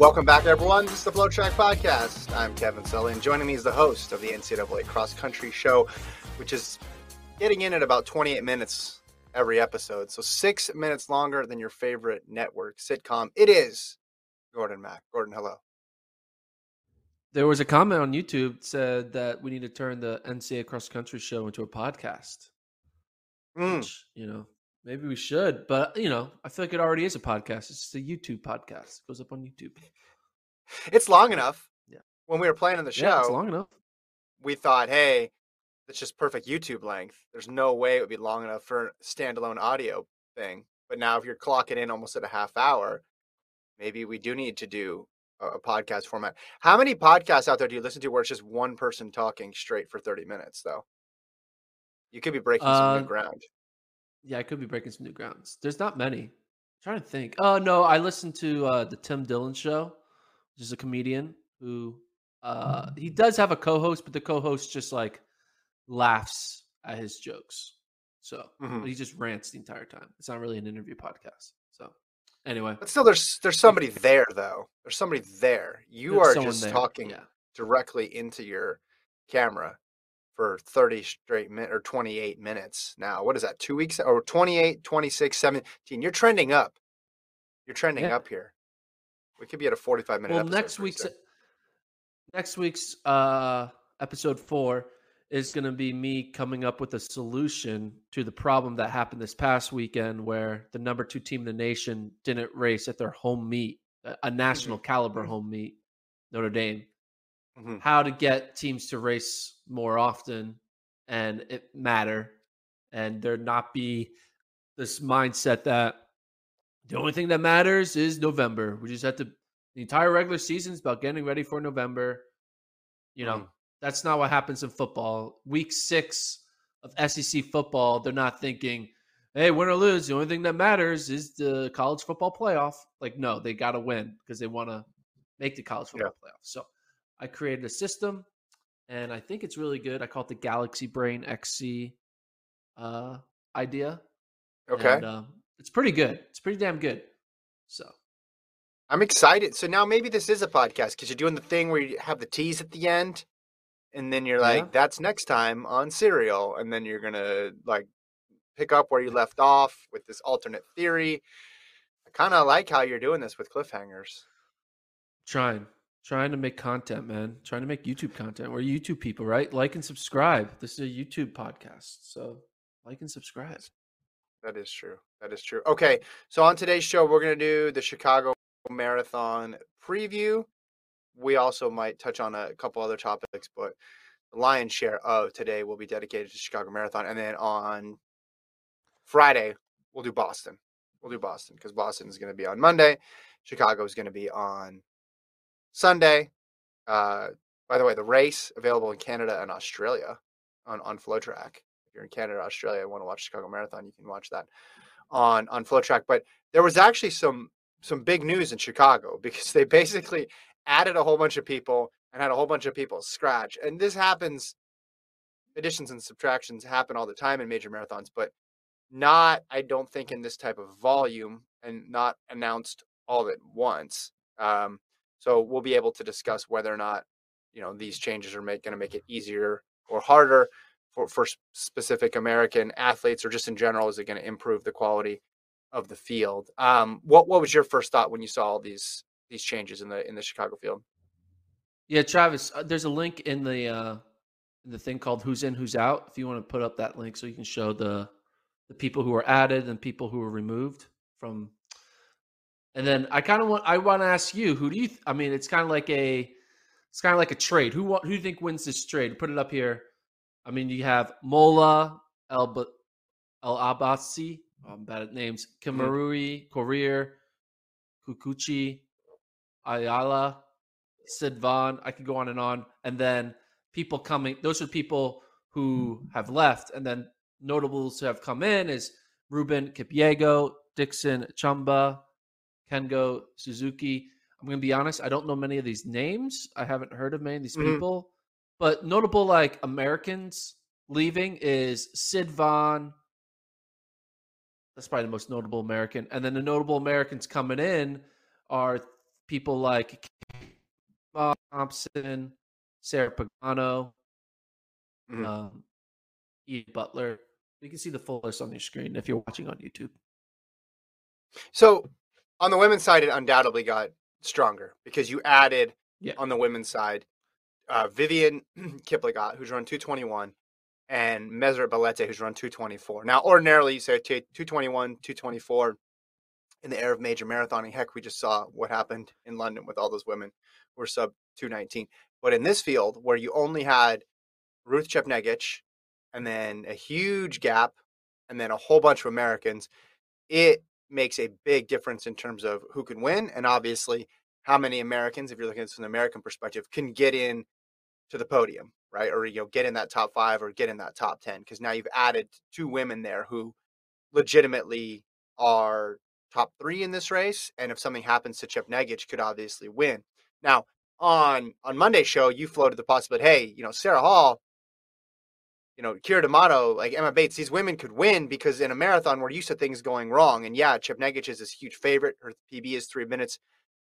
Welcome back, everyone. This is the FloTrack Podcast. I'm Kevin Sully, and joining me is the host of the NCAA Cross Country Show, which is getting in at about 28 minutes every episode. So six minutes longer than your favorite network sitcom. It is Gordon Mack. Gordon, hello. There was a comment on YouTube that said that we need to turn the NCAA Cross Country Show into a podcast. Mm. Which, you know, maybe we should, but you know, I feel like it already is a podcast. It's just a YouTube podcast. It goes up on YouTube. It's long enough. Yeah. When we were planning the show, Yeah, it's long enough. we thought, hey, it's just perfect YouTube length. There's no way it would be long enough for a standalone audio thing. But now, if you're clocking in almost at a half hour, maybe we do need to do a, podcast format. How many podcasts out there do you listen to where it's just one person talking straight for 30 minutes, though? You could be breaking some Uh, new ground. Yeah, I could be breaking some new grounds. There's not many. I'm trying to think. Oh no, I listened to uh, the Tim Dillon show, which is a comedian who uh, he does have a co-host, but the co-host just like laughs at his jokes. So Mhm. but he just rants the entire time. It's not really an interview podcast. So anyway, But still, there's there's somebody there, though. There's somebody there. You there's are just there. talking Yeah. directly into your camera for 30 straight minutes or 28 minutes now. What is that? Two weeks or 28, 26, 17. You're trending up. You're trending Yeah. up here. We could be at a 45 minute Well, episode next week's soon. next week's uh, episode four is going to be me coming up with a solution to the problem that happened this past weekend, where the number two team in the nation didn't race at their home meet, a- a national caliber home meet, Notre Dame. Mhm. How to get teams to race more often and it matter, and there not be this mindset that the only thing that matters is November. We just have to. The entire regular season is about getting ready for November. You know, Mhm. that's not what happens in football. Week six of SEC football, they're not thinking, "Hey, win or lose, the only thing that matters is the college football playoff." Like, no, they got to win because they want to make the college football playoff. So, I created a system, and I think it's really good. I call it the Galaxy Brain XC uh, idea. Okay. And, um, it's pretty good. It's pretty damn good. So I'm excited. So now maybe this is a podcast because you're doing the thing where you have the tease at the end, and then you're like, Yeah. "That's next time on Serial," and then you're gonna like pick up where you left off with this alternate theory. I kind of like how you're doing this with cliffhangers. trying, trying to make content, man. Trying to make YouTube content. We're YouTube people, right? Like and subscribe. This is a YouTube podcast, so like and subscribe. That is true. That is true. Okay, so on today's show, we're gonna do the Chicago Marathon preview. We also might touch on a couple other topics, but the lion's share of today will be dedicated to Chicago Marathon, and then on Friday we'll do Boston. We'll do Boston because Boston is going to be on Monday. Chicago is going to be on Sunday. Uh, by the way, the race available in Canada and Australia on on FloTrack. If you're in Canada, Australia, and want to watch Chicago Marathon, you can watch that on on FloTrack. But there was actually some some big news in Chicago because they basically added a whole bunch of people and had a whole bunch of people scratch. And this happens, additions and subtractions happen all the time in major marathons, but not, I don't think, in this type of volume and not announced all at once. Um, so we'll be able to discuss whether or not you know these changes are going to make it easier or harder for, for specific American athletes or just in general. Is it going to improve the quality of the field? Um, what what was your first thought when you saw all these these changes in the in the Chicago field? Yeah, Travis, uh, there's a link in the uh, in the thing called "Who's In, Who's Out." If you want to put up that link, so you can show the the people who are added and people who are removed from. And then I kind of want I want to ask you, who do you? Th- I mean, it's kind of like a it's kind of like a trade. Who who do you think wins this trade? Put it up here. I mean, you have Mola El El Abbasi. I'm bad at names. Kimarui, mm-hmm. Korir, Kukuchi, Ayala, Sid Vaughn. I could go on and on. And then people coming, those are people who have left. And then notables who have come in is Ruben Kipyego, Dickson Chumba, Kengo Suzuki. I'm going to be honest, I don't know many of these names. I haven't heard of many of these mm-hmm. people. But notable like Americans leaving is Sid Vaughn. That's probably the most notable American. And then the notable Americans coming in are people like Bob Thompson, Sarah Pagano, mm-hmm. um, Butler. You can see the full list on your screen if you're watching on YouTube. So, on the women's side, it undoubtedly got stronger because you added yeah. on the women's side uh, Vivian Kiplagat, who's run 221, and Meseret Belete, who's run 224. Now, ordinarily, you say 221, 224 in the era of major marathoning. Heck, we just saw what happened in London with all those women who were sub 219. But in this field, where you only had Ruth Chepngetich and then a huge gap and then a whole bunch of Americans, it makes a big difference in terms of who can win and obviously how many Americans, if you're looking at this from an American perspective, can get in to the podium, right? Or you know, get in that top five or get in that top ten. Because now you've added two women there who legitimately are top three in this race. And if something happens to Chip Chepngetich, could obviously win. Now, on on Monday's show, you floated the possibility, hey, you know, Sarah Hall, you know, Keira D'Amato, like Emma Bates, these women could win because in a marathon we're used to things going wrong. And yeah, Chip Chepngetich is this huge favorite. Her PB is three minutes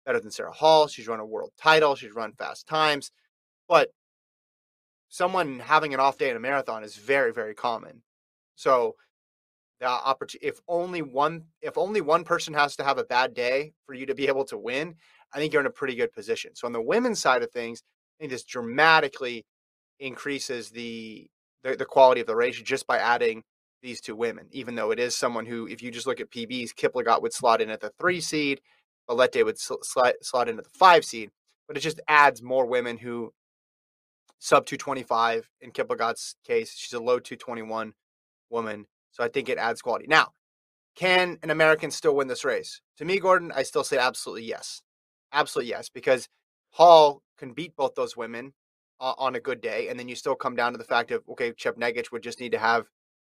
better than Sarah Hall. She's run a world title. She's run fast times. But someone having an off day in a marathon is very, very common. So the opportunity if only one if only one person has to have a bad day for you to be able to win, I think you're in a pretty good position. So on the women's side of things, I think this dramatically increases the the, the quality of the race just by adding these two women, even though it is someone who, if you just look at PBs, Kiplagat would slot in at the three seed, Belete would sl- slot, slot into the five seed, but it just adds more women who sub 225 in Kiplagat's case. She's a low 221 woman. So I think it adds quality. Now, can an American still win this race? To me, Gordon, I still say absolutely yes. Absolutely yes, because Hall can beat both those women uh, on a good day. And then you still come down to the fact of, okay, Chepngetich would just need to have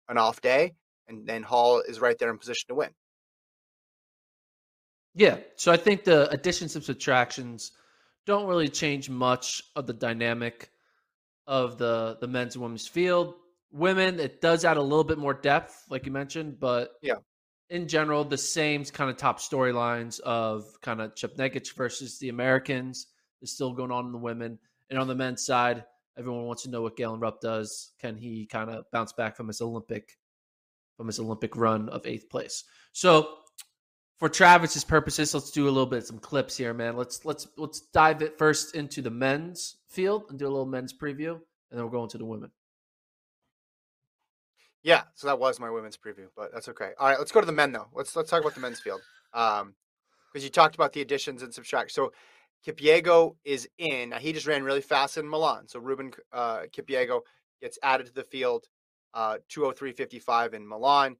an off day. And then Hall is right there in position to win. Yeah. So I think the additions and subtractions don't really change much of the dynamic of the the men's and women's field. Women, it does add a little bit more depth, like you mentioned, but yeah, in general, the same kind of top storylines of kind of Chepngetich versus the Americans is still going on in the women. And on the men's side, everyone wants to know what Galen Rupp does. Can he kind of bounce back from his Olympic from his Olympic run of eighth place? So for Travis's purposes, let's do a little bit of some clips here, man. Let's let's let's dive it first into the men's field and do a little men's preview, and then we'll go into the women. Yeah, so that was my women's preview, but that's okay. All right, let's go to the men though. Let's let's talk about the men's field. Um, because you talked about the additions and subtractions. So Kipyego is in. Now, he just ran really fast in Milan. So Ruben uh, Kipyego gets added to the field. Uh, 203.55 in Milan.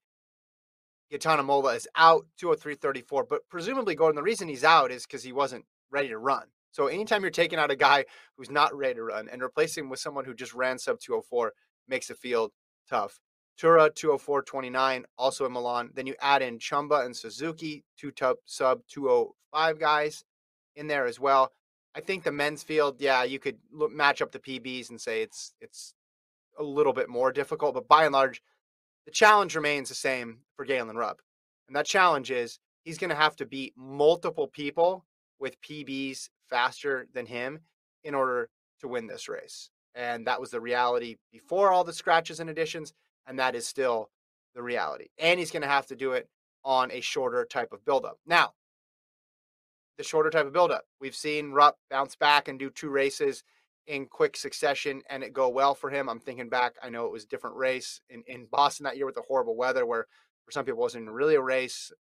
Gaetano Molla is out, 203.34. But presumably, Gordon, the reason he's out is because he wasn't ready to run. So anytime you're taking out a guy who's not ready to run and replacing him with someone who just ran sub 204 makes the field tough. Tura 204.29, also in Milan. Then you add in Chumba and Suzuki, two tub, sub 205 guys in there as well. I think the men's field, yeah, you could look, match up the PBs and say it's it's a little bit more difficult, but by and large, the challenge remains the same for Galen Rupp. And that challenge is he's going to have to beat multiple people with PBs faster than him in order to win this race. And that was the reality before all the scratches and additions. And that is still the reality. And he's going to have to do it on a shorter type of buildup. Now, the shorter type of buildup. We've seen Rupp bounce back and do two races in quick succession and it go well for him. I'm thinking back, I know it was a different race in, in Boston that year with the horrible weather where for some people wasn't really a race,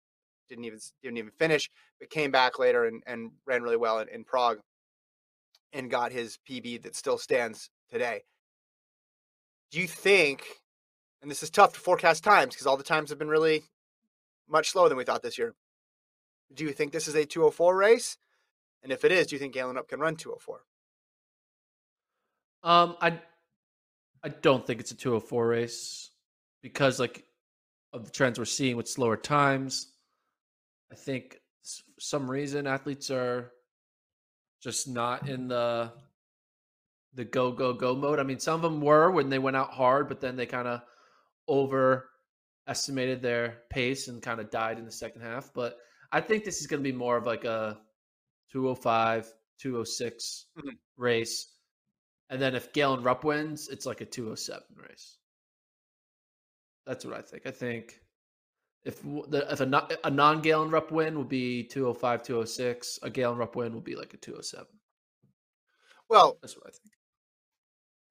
didn't even didn't even finish, but came back later and, and ran really well in, in Prague and got his PB that still stands today. Do you think, and this is tough to forecast times because all the times have been really much slower than we thought this year. Do you think this is a 204 race? And if it is, do you think Galen Rupp can run 204? Um, I I don't think it's a 204 race because like of the trends we're seeing with slower times. I think some reason athletes are just not in the the go go go mode. I mean, some of them were when they went out hard, but then they kind of overestimated their pace and kind of died in the second half. But I think this is going to be more of like a 205, 206 mm-hmm. race. And then if Galen Rupp wins, it's like a 207 race. That's what I think. I think if the, if a, a non Galen Rupp win will be 205, 206, a Galen Rupp win will be like a 207. Well, that's what I think.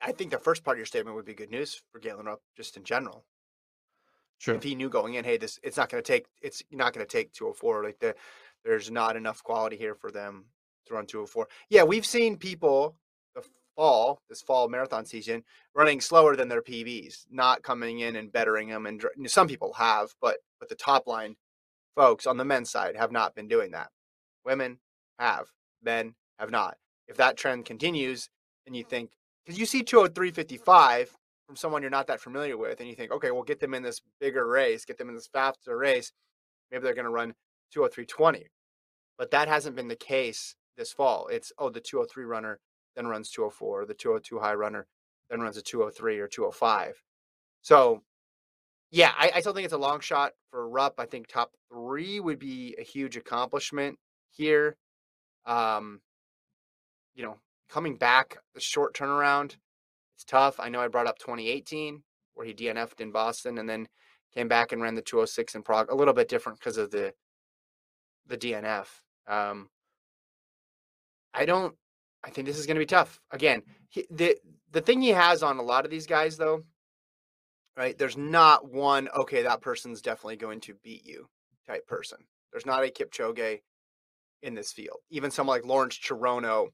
I think the first part of your statement would be good news for Galen Rupp, just in general. Sure. If he knew going in, hey, this it's not going to take it's not going to take 204. Like the there's not enough quality here for them to run 204. Yeah, we've seen people the fall this fall marathon season running slower than their PBs, not coming in and bettering them. And some people have, but but the top line folks on the men's side have not been doing that. Women have, men have not. If that trend continues, and you think because you see 203.55 from someone you're not that familiar with, and you think, okay, we'll get them in this bigger race, get them in this faster race. Maybe they're going to run 203.20. But that hasn't been the case this fall. It's, oh, the 203 runner then runs 204, the 202 high runner then runs a 203 or 205. So, yeah, I, I still think it's a long shot for Rupp. I think top three would be a huge accomplishment here. Um, you know, coming back, the short turnaround, it's tough. I know I brought up 2018 where he DNF'd in Boston and then came back and ran the 206 in Prague. A little bit different because of the the DNF. Um, I don't. I think this is going to be tough. Again, he, the the thing he has on a lot of these guys, though, right? There's not one. Okay, that person's definitely going to beat you type person. There's not a Kipchoge in this field. Even someone like Lawrence Cherono,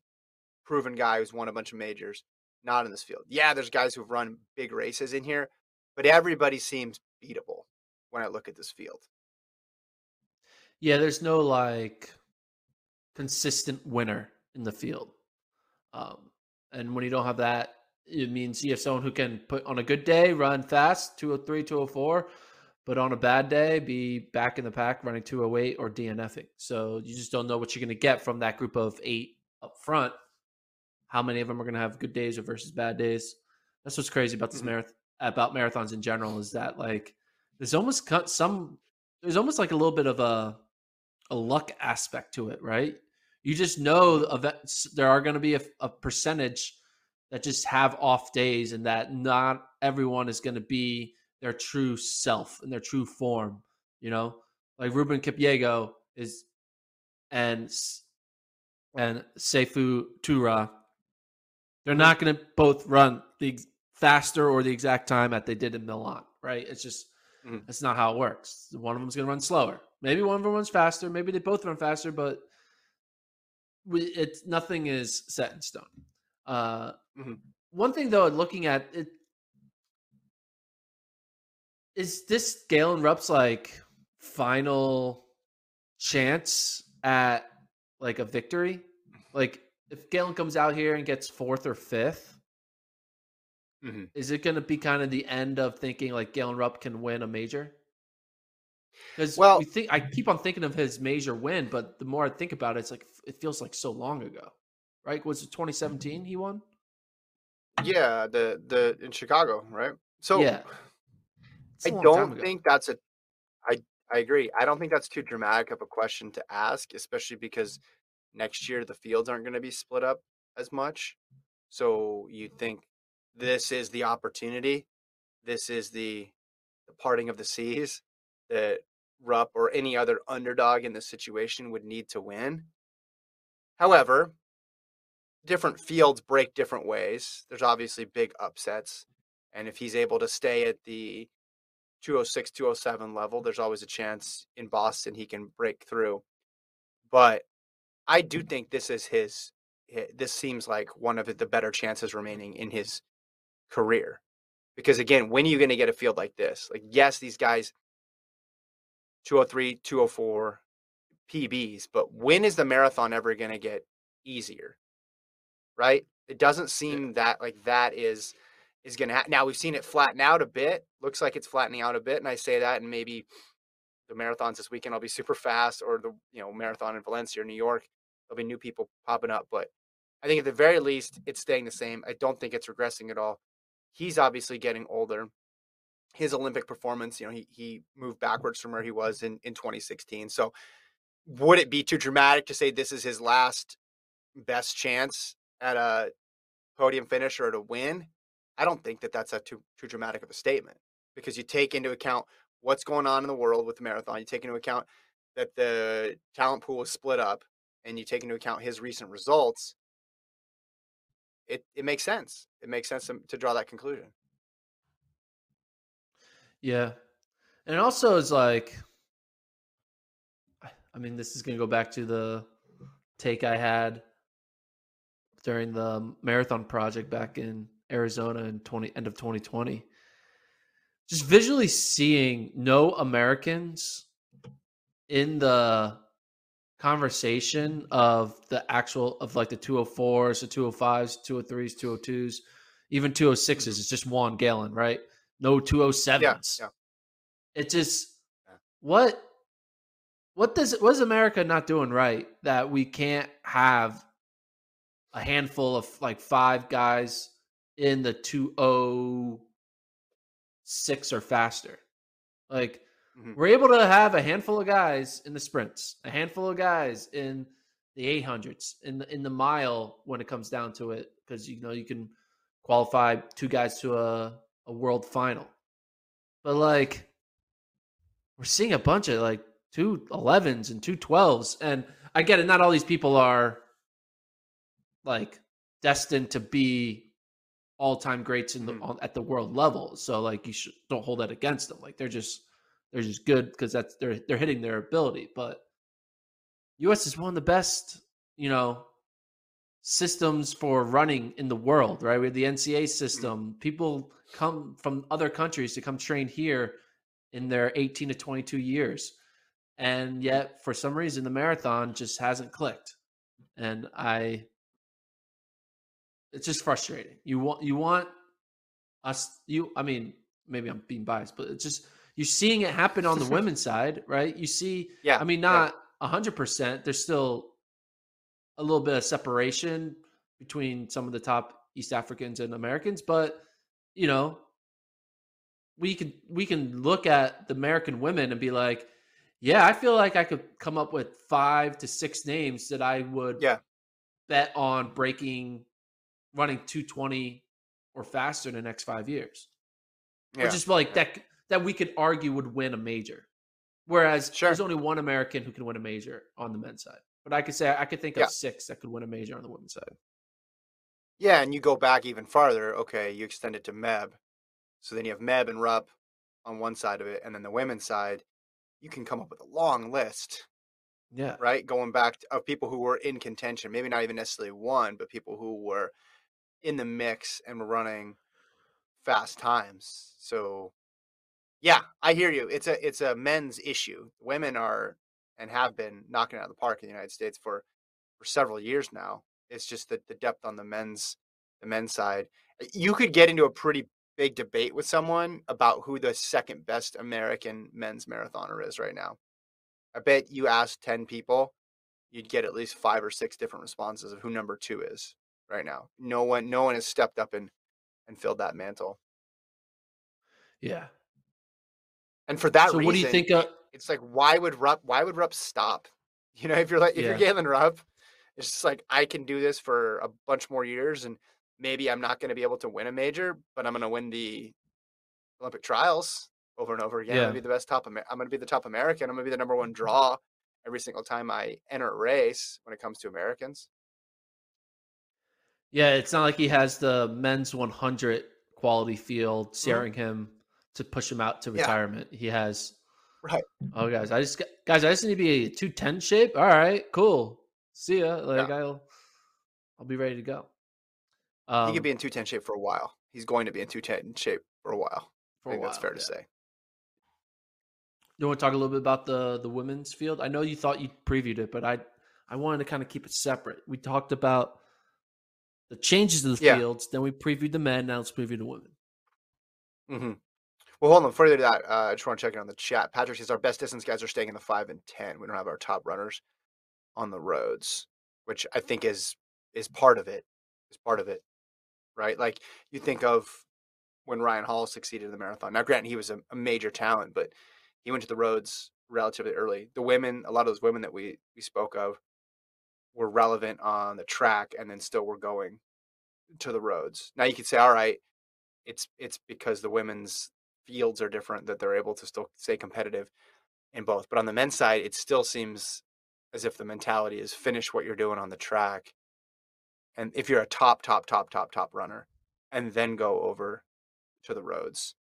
proven guy who's won a bunch of majors, not in this field. Yeah, there's guys who've run big races in here, but everybody seems beatable when I look at this field. Yeah, there's no like consistent winner in the field. Um, and when you don't have that, it means you have someone who can put on a good day, run fast, 203, 204, but on a bad day, be back in the pack running 208 or DNFing. So you just don't know what you're going to get from that group of eight up front how many of them are going to have good days or versus bad days. That's what's crazy about this mm-hmm. marathon about marathons in general is that like there's almost some there's almost like a little bit of a a luck aspect to it, right? You just know events, there are going to be a, a percentage that just have off days, and that not everyone is going to be their true self and their true form. You know, like Ruben Kipyego is and and Seifu Tura they're not going to both run the faster or the exact time that they did in Milan, right? It's just mm-hmm. that's not how it works. One of them is going to run slower. Maybe one of them runs faster. Maybe they both run faster, but we, it's nothing is set in stone. Uh, mm-hmm. One thing though, looking at it, is this Galen Rupp's like final chance at like a victory? Like if Galen comes out here and gets fourth or 5th mm-hmm. is it going to be kind of the end of thinking like Galen Rupp can win a major? Because well, we think I keep on thinking of his major win, but the more I think about it, it's like it feels like so long ago, right? Was it 2017 he won? Yeah, the the in Chicago, right? So yeah, I don't think that's a. I I agree. I don't think that's too dramatic of a question to ask, especially because next year the fields aren't going to be split up as much. So you think this is the opportunity, this is the, the parting of the seas that Rupp or any other underdog in this situation would need to win. However, different fields break different ways. There's obviously big upsets. And if he's able to stay at the 206, 207 level, there's always a chance in Boston he can break through. But I do think this is his, eh, this seems like one of the better chances remaining in his career. Because again, when are you going to get a field like this? Like, yes, these guys 203, 204 PBs, but when is the marathon ever going to get easier? Right? It doesn't eh seem that like that is is going to happen. now we've seen it flatten out a bit. Looks like it's flattening out a bit and I say that and maybe the marathons this weekend will be super fast or the you know marathon in Valencia or New York there'll be new people popping up but I think at the very least it's staying the same. I don't think it's regressing at all. He's obviously getting older his Olympic performance, you know, he he moved backwards from where he was in in 2016. So would it be too dramatic to say this is his last best chance at a podium finish or to win? I don't think that that's a too too dramatic of a statement because you take into account what's going on in the world with the marathon. You take into account that the talent pool is split up, and you take into account his recent results. It it makes sense. It makes sense to, to draw that conclusion. Yeah. And it also is like, I mean, this is going to go back to the take I had during the um, marathon project back in Arizona in 20 end of 2020. Just visually seeing no Americans in the conversation of the actual of like the 204s, the 205s, 203s, 202s, even 206s. Mm-hmm. It's just Juan Galen, right? no 207s. Yeah, yeah. It just what what does what is America not doing right that we can't have a handful of like five guys in the 206 or faster. Like mm-hmm. we're able to have a handful of guys in the sprints, a handful of guys in the 800s, in the in the mile when it comes down to it because you know you can qualify two guys to a a world final. But like we're seeing a bunch of like two 11s and two 12s and I get it not all these people are like destined to be all-time greats in the mm. on, at the world level. So like you should don't hold that against them. Like they're just they're just good because that's they're they're hitting their ability. But US is one of the best, you know, systems for running in the world, right? We have the NCAA system. People come from other countries to come train here in their 18 to 22 years. And yet, for some reason, the marathon just hasn't clicked. And I, it's just frustrating. You want, you want us, you, I mean, maybe I'm being biased, but it's just, you're seeing it happen on the women's side, right? You see, yeah, I mean, not a hundred percent. There's still a little bit of separation between some of the top East Africans and Americans, but you know, we can we can look at the American women and be like, yeah, I feel like I could come up with five to six names that I would yeah. bet on breaking running 220 or faster in the next five years. Yeah. Or just like yeah. that that we could argue would win a major. Whereas sure. there's only one American who can win a major on the men's side. But I could say I could think of six that could win a major on the women's side. Yeah, and you go back even farther. Okay, you extend it to Meb. So then you have Meb and Rupp on one side of it, and then the women's side, you can come up with a long list. Yeah. Right? Going back to, of people who were in contention, maybe not even necessarily one, but people who were in the mix and were running fast times. So yeah, I hear you. It's a it's a men's issue. Women are and have been knocking out of the park in the United States for for several years now It's just that the depth on the men's the men's side. Eh, you could get into a pretty big debate with someone about who the second best American men's marathoner is right now. I bet you ask 10 people, you'd get at least five or six different responses of who number two is right now. No one no one has stepped up and and filled that mantle. Yeah. And for that So reason, what do you think? Of, it's like why would Rupp why would Rupp stop? You know, if you're like if Yeah. you're Galen Rupp, it's just like I can do this for a bunch more years and maybe I'm not going to be able to win a major, but I'm going to win the Olympic trials over and over again. I'm going to be the best top Amer- I'm going to be the top American. I'm going to be the number 1 draw every single time I enter a race when it comes to Americans. yeah, it's not like he has the men's 100 quality field Mm-hmm. staring him to push him out to Yeah. retirement. He has. Right. Oh, guys, I just guys, I just need to be a 210 shape. All right, cool. See ya. Like I'll, I'll be ready to go. Um, he could be in 210 shape for a while. He's going to be in 210 shape for a while. for I think that's while, fair to say. You want to talk a little bit about the the women's field? I know you thought you previewed it, but I I wanted to kind of keep it separate. We talked about the changes to the Yeah. fields, then we previewed the men. Now let's preview the women. hmm Well, hold on. Further to that, uh, I just want to check in on the chat. Patrick says our best distance guys are staying in the five and ten. We don't have our top runners on the roads, which I think is is part of it. Is part of it, right? Like you think of when Ryan Hall succeeded in the marathon. Now, granted, he was a, a major talent, but he went to the roads relatively early. The women, a lot of those women that we we spoke of, were relevant on the track, and then still were going to the roads. Now you could say, all right, it's it's because the women's fields are different that they're able to still stay competitive in both. But on the men's side, it still seems as if the mentality is finish what you're doing on the track. And if you're a top, top, top, top, top runner, and then go over to the roads.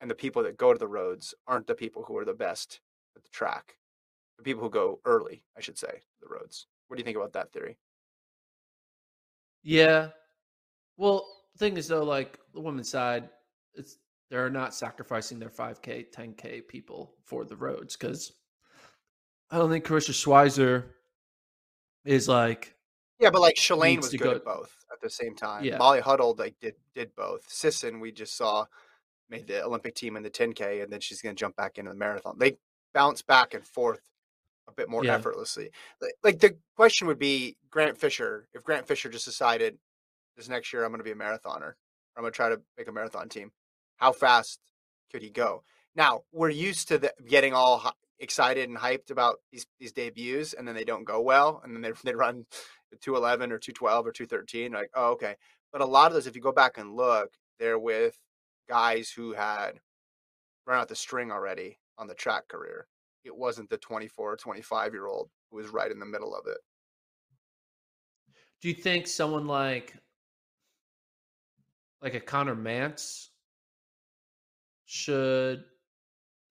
And the people that go to the roads aren't the people who are the best at the track. The people who go early, I should say, the roads. What do you think about that theory? Yeah. Well, the thing is though, like the women's side, it's they're not sacrificing their 5K, 10K people for the roads because I don't think Karissa Schweizer is like Yeah, but like Shalane was good go- at both at the same time. Yeah. Molly Huddle like did did both. Sisson we just saw made the Olympic team in the 10K, and then she's going to jump back into the marathon. They bounce back and forth a bit more Yeah. effortlessly. Like, like the question would be Grant Fisher. If Grant Fisher just decided this next year I'm going to be a marathoner, I'm going to try to make a marathon team, how fast could he go? Now we're used to the, getting all excited and hyped about these these debuts, and then they don't go well, and then they they run 211 or 212 or 213 like oh okay. But a lot of those if you go back and look they're with guys who had run out the string already on the track career. It wasn't the 24 or 25 year old who was right in the middle of it. Do you think someone like like a Conner Mantz should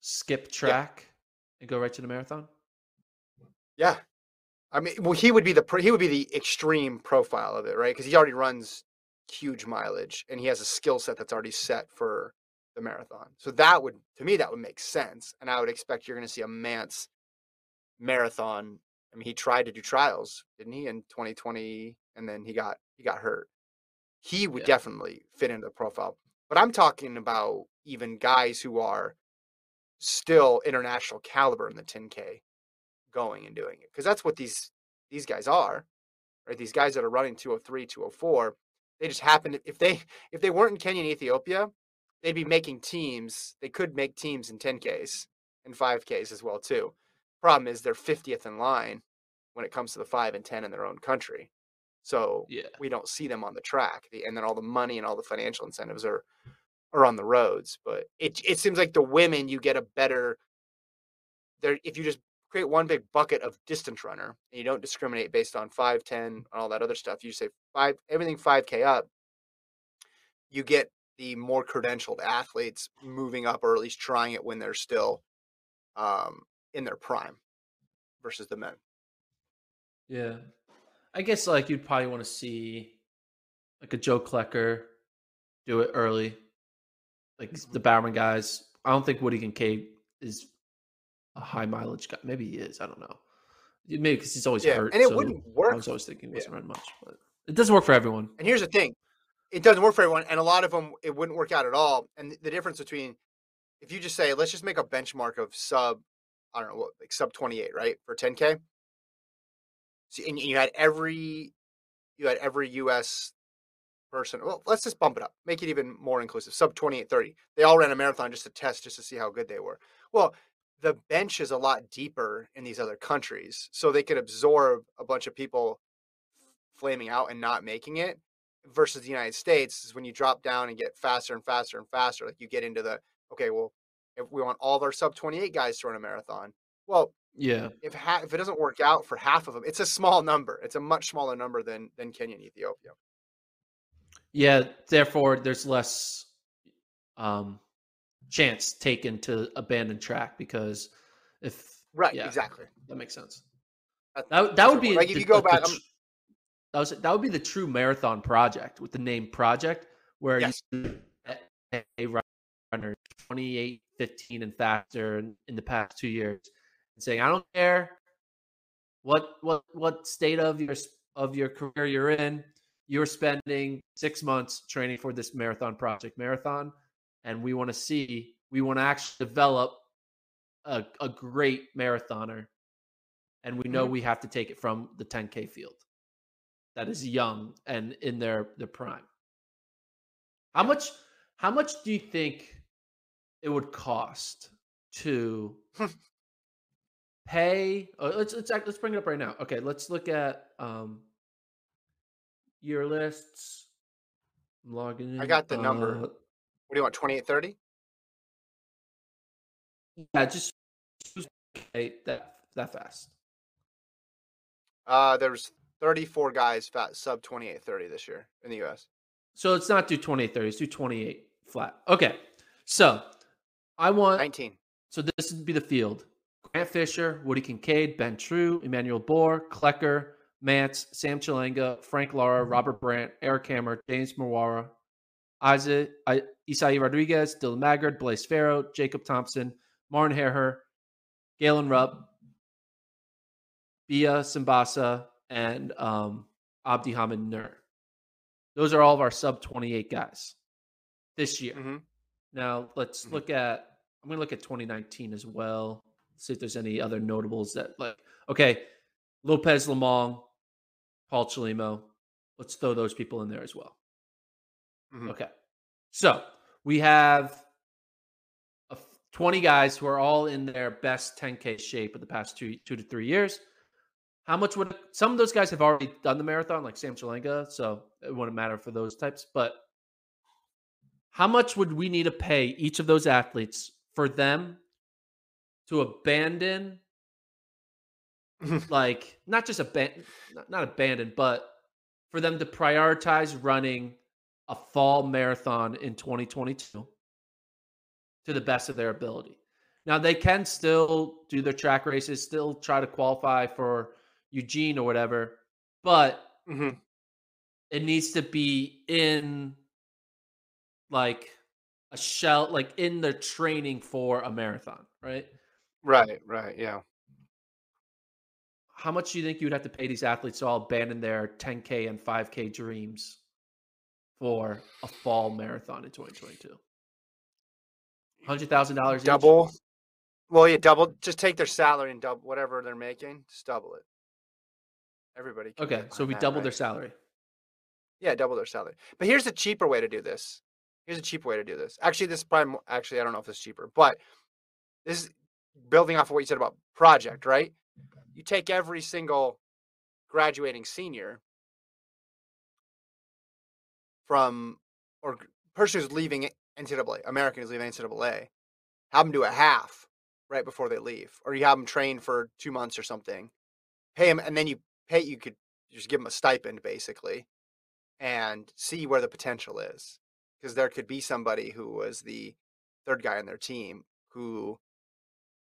skip track and go right to the marathon? yeah. I mean well he would be the he would be the extreme profile of it right? Because he already runs huge mileage and he has a skill set that's already set for the marathon. So that would to me that would make sense and i would expect you're going to see a Mantz marathon. I mean he tried to do trials didn't he in 2020 and then he got he got hurt. He would Yeah. definitely fit into the profile. But i'm talking about even guys who are still international caliber in the 10k going and doing it because that's what these these guys are right these guys that are running 203 204 they just happen to, if they if they weren't in kenya and ethiopia they'd be making teams they could make teams in 10ks and 5ks as well too problem is they're 50th in line when it comes to the 5 and 10 in their own country so Yeah. we don't see them on the track and then all the money and all the financial incentives are are on the roads but it it seems like the women you get a better there if you just create one big bucket of distance runner and you don't discriminate based on 5 10 and all that other stuff you say 5 everything 5k up you get the more credentialed athletes moving up or at least trying it when they're still um, in their prime versus the men Yeah. I guess like you'd probably want to see like a Joe Klecker do it early. Like mm-hmm. the Bowerman guys. I don't think Woody Kincaid is a high mileage guy. Maybe he is. I don't know. Maybe because he's always Yeah, hurt. and it so wouldn't work. I was always thinking he wasn't Yeah. running much, but it doesn't work for everyone. And here's the thing: it doesn't work for everyone, and a lot of them it wouldn't work out at all. And the- the difference between if you just say, let's just make a benchmark of sub, I don't know like sub 28, right, for 10k. So, and you had every, you had every U.S. person. Well, let's just bump it up, make it even more inclusive. Sub 2830. They all ran a marathon just to test, just to see how good they were. Well, the bench is a lot deeper in these other countries, so they could absorb a bunch of people flaming out and not making it versus the United States is when you drop down and get faster and faster and faster. Like you get into the okay, well, if we want all of our sub 28 guys to run a marathon, well, Yeah. if ha- if it doesn't work out for half of them, it's a small number. It's a much smaller number than than Kenya and Ethiopia. Yeah. Therefore, there's less um, chance taken to abandon track because if Right, yeah, exactly. that makes sense. That- That that would be like if you go the- the back. tr- I'm- that was that would be the true marathon project with the name project where Yes. you a, a runner 28 15 and faster in, in the past two years and saying i don't care what what what state of your of your career you're in you're spending six months training for this marathon project marathon and we want to see we want to actually develop a, a great marathoner and we know Mhm. we have to take it from the 10k field that is young and in their their prime. How much how much do you think it would cost to pay oh, let's let's act- let's bring it up right now. Okay, let's look at um your lists. I'm logging in. I got the number. Uh, What do you want? 28, 30? yeah, just that that fast. Uh, there's 34 guys fat sub 2830 this year in the U.S. So let's not do 28 30, let's do 28 flat. Okay. So I want 19. So this would be the field: Grant Fisher, Woody Kincaid, Ben True, Emmanuel Bor, Klecker, Mantz, Sam Chelanga, Frank Lara, Robert Brandt, Eric Hammer, James Mawara, Isaac, I, Isai Rodriguez, Dylan Maggard, Blaise Farrow, Jacob Thompson, Martin Hehir, Galen Rupp, Biya Simbassa, and um, Abdihamid Nur. Those are all of our sub 28 guys this year. hmm Now let's Mhm. look at. I'm going to look at 2019 as well. See if there's any other notables that like. Okay, Lopez Lomong, Paul Chelimo. Let's throw those people in there as well. Mhm. Okay, so we have 20 guys who are all in their best 10k shape of the past two two to three years. How much would some of those guys have already done the marathon, like Sam Chelanga, so it wouldn't matter for those types. But how much would we need to pay each of those athletes for them to abandon, like not just abandon, not, not abandon, but for them to prioritize running a fall marathon in 2022 to the best of their ability? Now they can still do their track races, still try to qualify for Eugene or whatever, but hmm it needs to be in like a shell like in the training for a marathon right Right, right, yeah. How much do you think you would have to pay these athletes to all abandon their 10k and 5k dreams for a fall marathon in 2022 $100000 each? Double. Well, yeah, double. Just take their salary and double whatever they're making. Just double it. Everybody. can okay so we that, double right? their salary Yeah, double their salary. But here's a cheaper way to do this. Here's a cheaper way to do this. Actually, this is probably actually I don't know if it's cheaper, but this is building off of what you said about project, right? You take every single graduating senior from or person who's leaving NCAA, American who's leaving NCAA, have them do a half right before they leave, or you have them train for two months or something, pay them, and then you pay. You could just give them a stipend basically, and see where the potential is, because there could be somebody who was the third guy on their team who,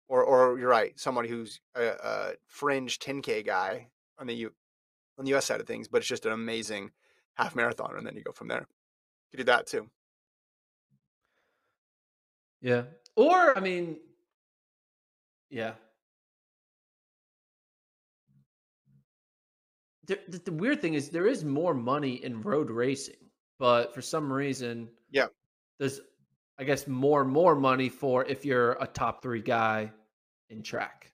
or or you're right, somebody who's a, a fringe 10k guy on the U on the US side of things, but it's just an amazing half marathon, and then you go from there. You do that too. yeah or i mean yeah the, the, the weird thing is there is more money in road racing, but for some reason, Yeah. there's I guess more and more money for if you're a top three guy in track.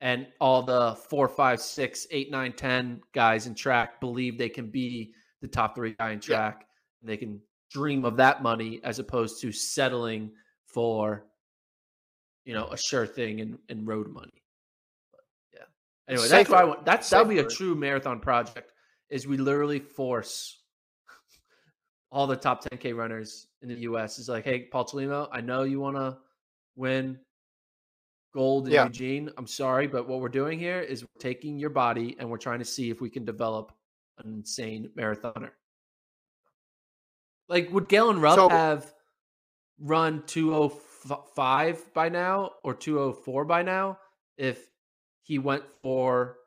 And all the four, five, six, eight, nine, ten guys in track believe they can be the top three guy in Yeah. track and they can dream of that money as opposed to settling for you know a sure thing in, in road money. But yeah. Anyway, that's why I want that's that'll be a true marathon project is we literally force all the top 10k runners in the US is like, hey, Paul Chelimo, I know you want to win gold in Yeah. Eugene. I'm sorry, but what we're doing here is we're taking your body and we're trying to see if we can develop an insane marathoner. Like, would Galen Rupp So- have run 205 by now or 204 by now if he went for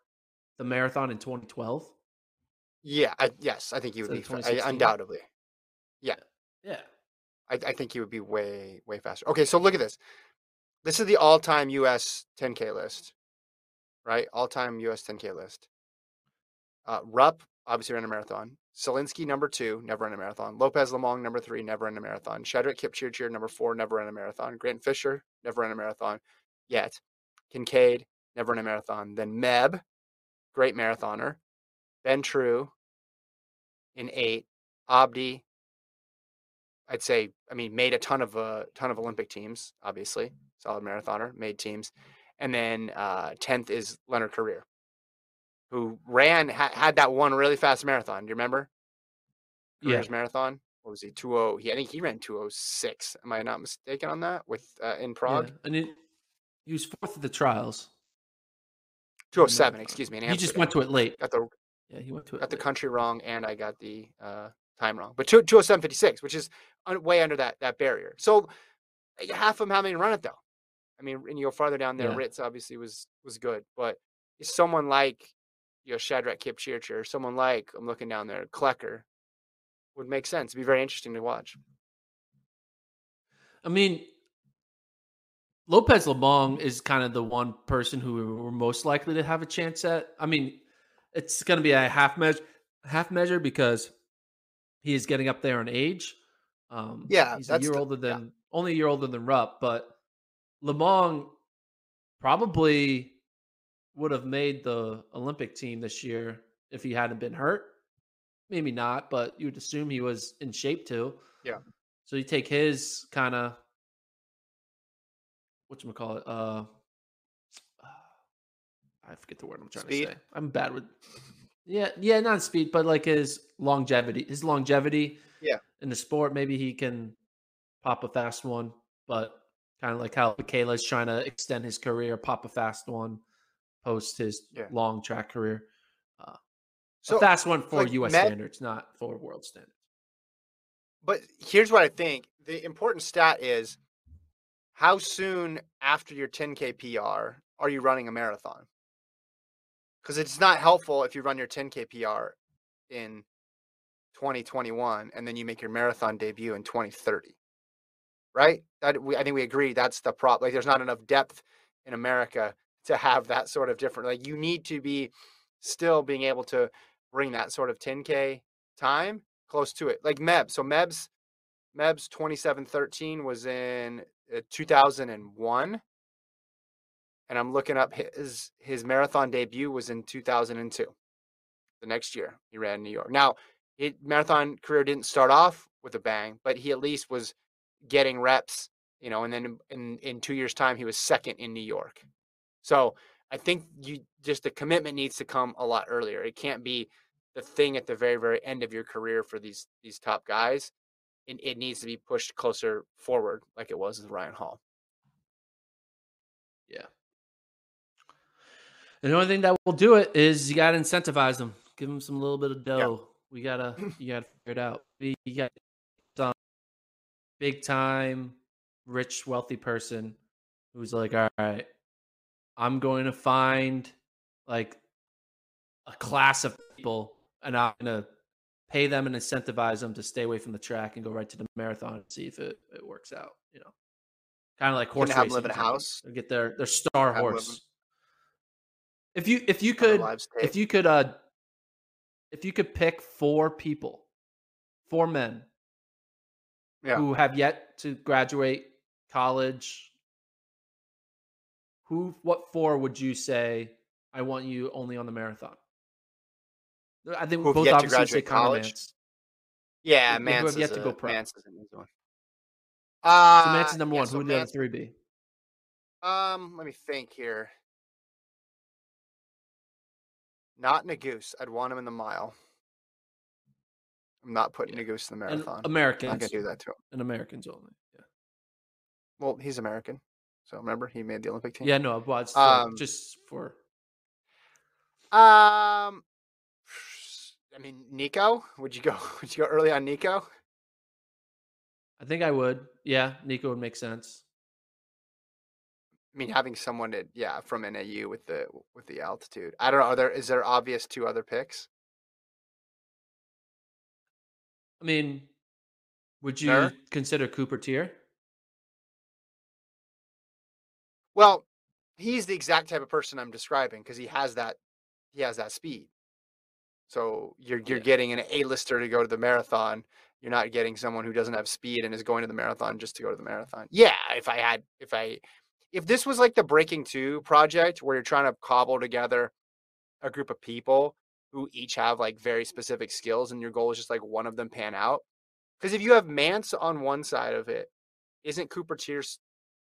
the marathon in 2012? Yeah, I, yes, I think he would Instead be I- undoubtedly. Yeah. I, I think he would be way way faster. Okay, so look at this. This is the all-time U.S. 10K list, right? All-time U.S. 10K list. Uh, Rupp obviously ran a marathon. Solinsky number two, never ran a marathon. Lopez Lomong number three, never ran a marathon. Shadrack Kipchirchir number four, never ran a marathon. Grant Fisher never ran a marathon yet. Kincaid never ran a marathon. Then Meb, great marathoner. Ben True in eight. Abdi, I'd say, I mean, made a ton of uh, ton of Olympic teams. Obviously, solid marathoner, made teams, and then uh, tenth is Leonard Korir, who ran ha- had that one really fast marathon. Do you remember? Yeah. Korir's marathon. What was he? Two oh. He I think he ran two oh six. Am I not mistaken on that? With uh, in Prague, Yeah. And it, he was fourth at the trials. two oh seven. Excuse me. He just went to it late. got the Yeah, he went to it. got the country wrong, and I got the uh, time wrong. But 207.56, which is way under that that barrier. So uh, half of them haven't even run it though. I mean, and you go farther down there, Yeah. Ritz obviously was was good, but someone like you know Shadrack Kipchirchir, someone like I'm looking down there, Klecker, would make sense. It'd be very interesting to watch. I mean, Lopez Lomong is kind of the one person who we're most likely to have a chance at. I mean, it's going to be a half measure, half measure because he is getting up there in age. Um, Yeah, he's a year the- older yeah. than only a year older than Rupp, but Lomong probably would have made the Olympic team this year if he hadn't been hurt. Maybe not, but you would assume he was in shape too. Yeah. So you take his kind of what you call it? Uh, I forget the word I'm trying Speed? to say. I'm bad with. Yeah, yeah, not speed, but like his longevity. His longevity. Yeah. In the sport, maybe he can pop a fast one, but kind of like how Michaela's trying to extend his career, pop a fast one, post his Yeah. long track career. Uh, so a fast one for like, U.S. Standards, not for world standards. But here's what I think: the important stat is how soon after your 10k PR are you running a marathon? Because it's not helpful if you run your 10k PR in 2021 and then you make your marathon debut in 2030, right? That we, I think we agree that's the prop. Like, there's not enough depth in America to have that sort of different. Like, you need to be still being able to bring that sort of 10k time close to it. Like Meb. So Meb's Meb's 2713 was in uh, 2001. And I'm looking up his his marathon debut was in 2002. The next year he ran New York. Now, his marathon career didn't start off with a bang, but he at least was getting reps, you know, and then in in, in 2 years time he was second in New York. So, I think you just the commitment needs to come a lot earlier. It can't be the thing at the very very end of your career for these these top guys it, it needs to be pushed closer forward like it was with ryan hall And the only thing that will do it is you got to incentivize them, give them some little bit of dough. We gotta, you gotta figure it out. We- You got some big time, rich, wealthy person who's like, all right, I'm going to find like a class of people, and I'm gonna pay them and incentivize them to stay away from the track and go right to the marathon and see if it, it works out. You know, kind of like horse have live in a house? Get their their star Have them live horse. If you if you could if you could uh if you could pick four people, four men Yeah. who have yet to graduate college, who what four would you say I want you only on the marathon? I think have both obviously say college? Mantz. Yeah, who- who have yet is to go pro. Mantz is an easy one. Uh, So Mantz is number yeah, one. so who would the other Mantz- three be? Um, let me think here. Not Nuguse. I'd want him in the mile. I'm not putting Nuguse in the And marathon. I'm not gonna do that to him. And Americans only. Yeah. Well, he's American, so remember he made the Olympic team. Yeah, no, but still, Um, just for Um, I mean, Nico. Would you go? Would you go early on Nico? I think I would. Yeah, Nico would make sense. I mean, having someone that yeah from NAU with the with the altitude. I don't know. Are there is there obvious two other picks? I mean, would you Sure. consider Cooper Teare? Well, he's the exact type of person I'm describing because he has that he has that speed. So you're you're Yeah. getting an A-lister to go to the marathon. You're not getting someone who doesn't have speed and is going to the marathon just to go to the marathon. Yeah, if I had if I if this was like the Breaking 2 project where you're trying to cobble together a group of people who each have like very specific skills and your goal is just like one of them pan out. Because if you have Mantz on one side of it, isn't Cooper Teare's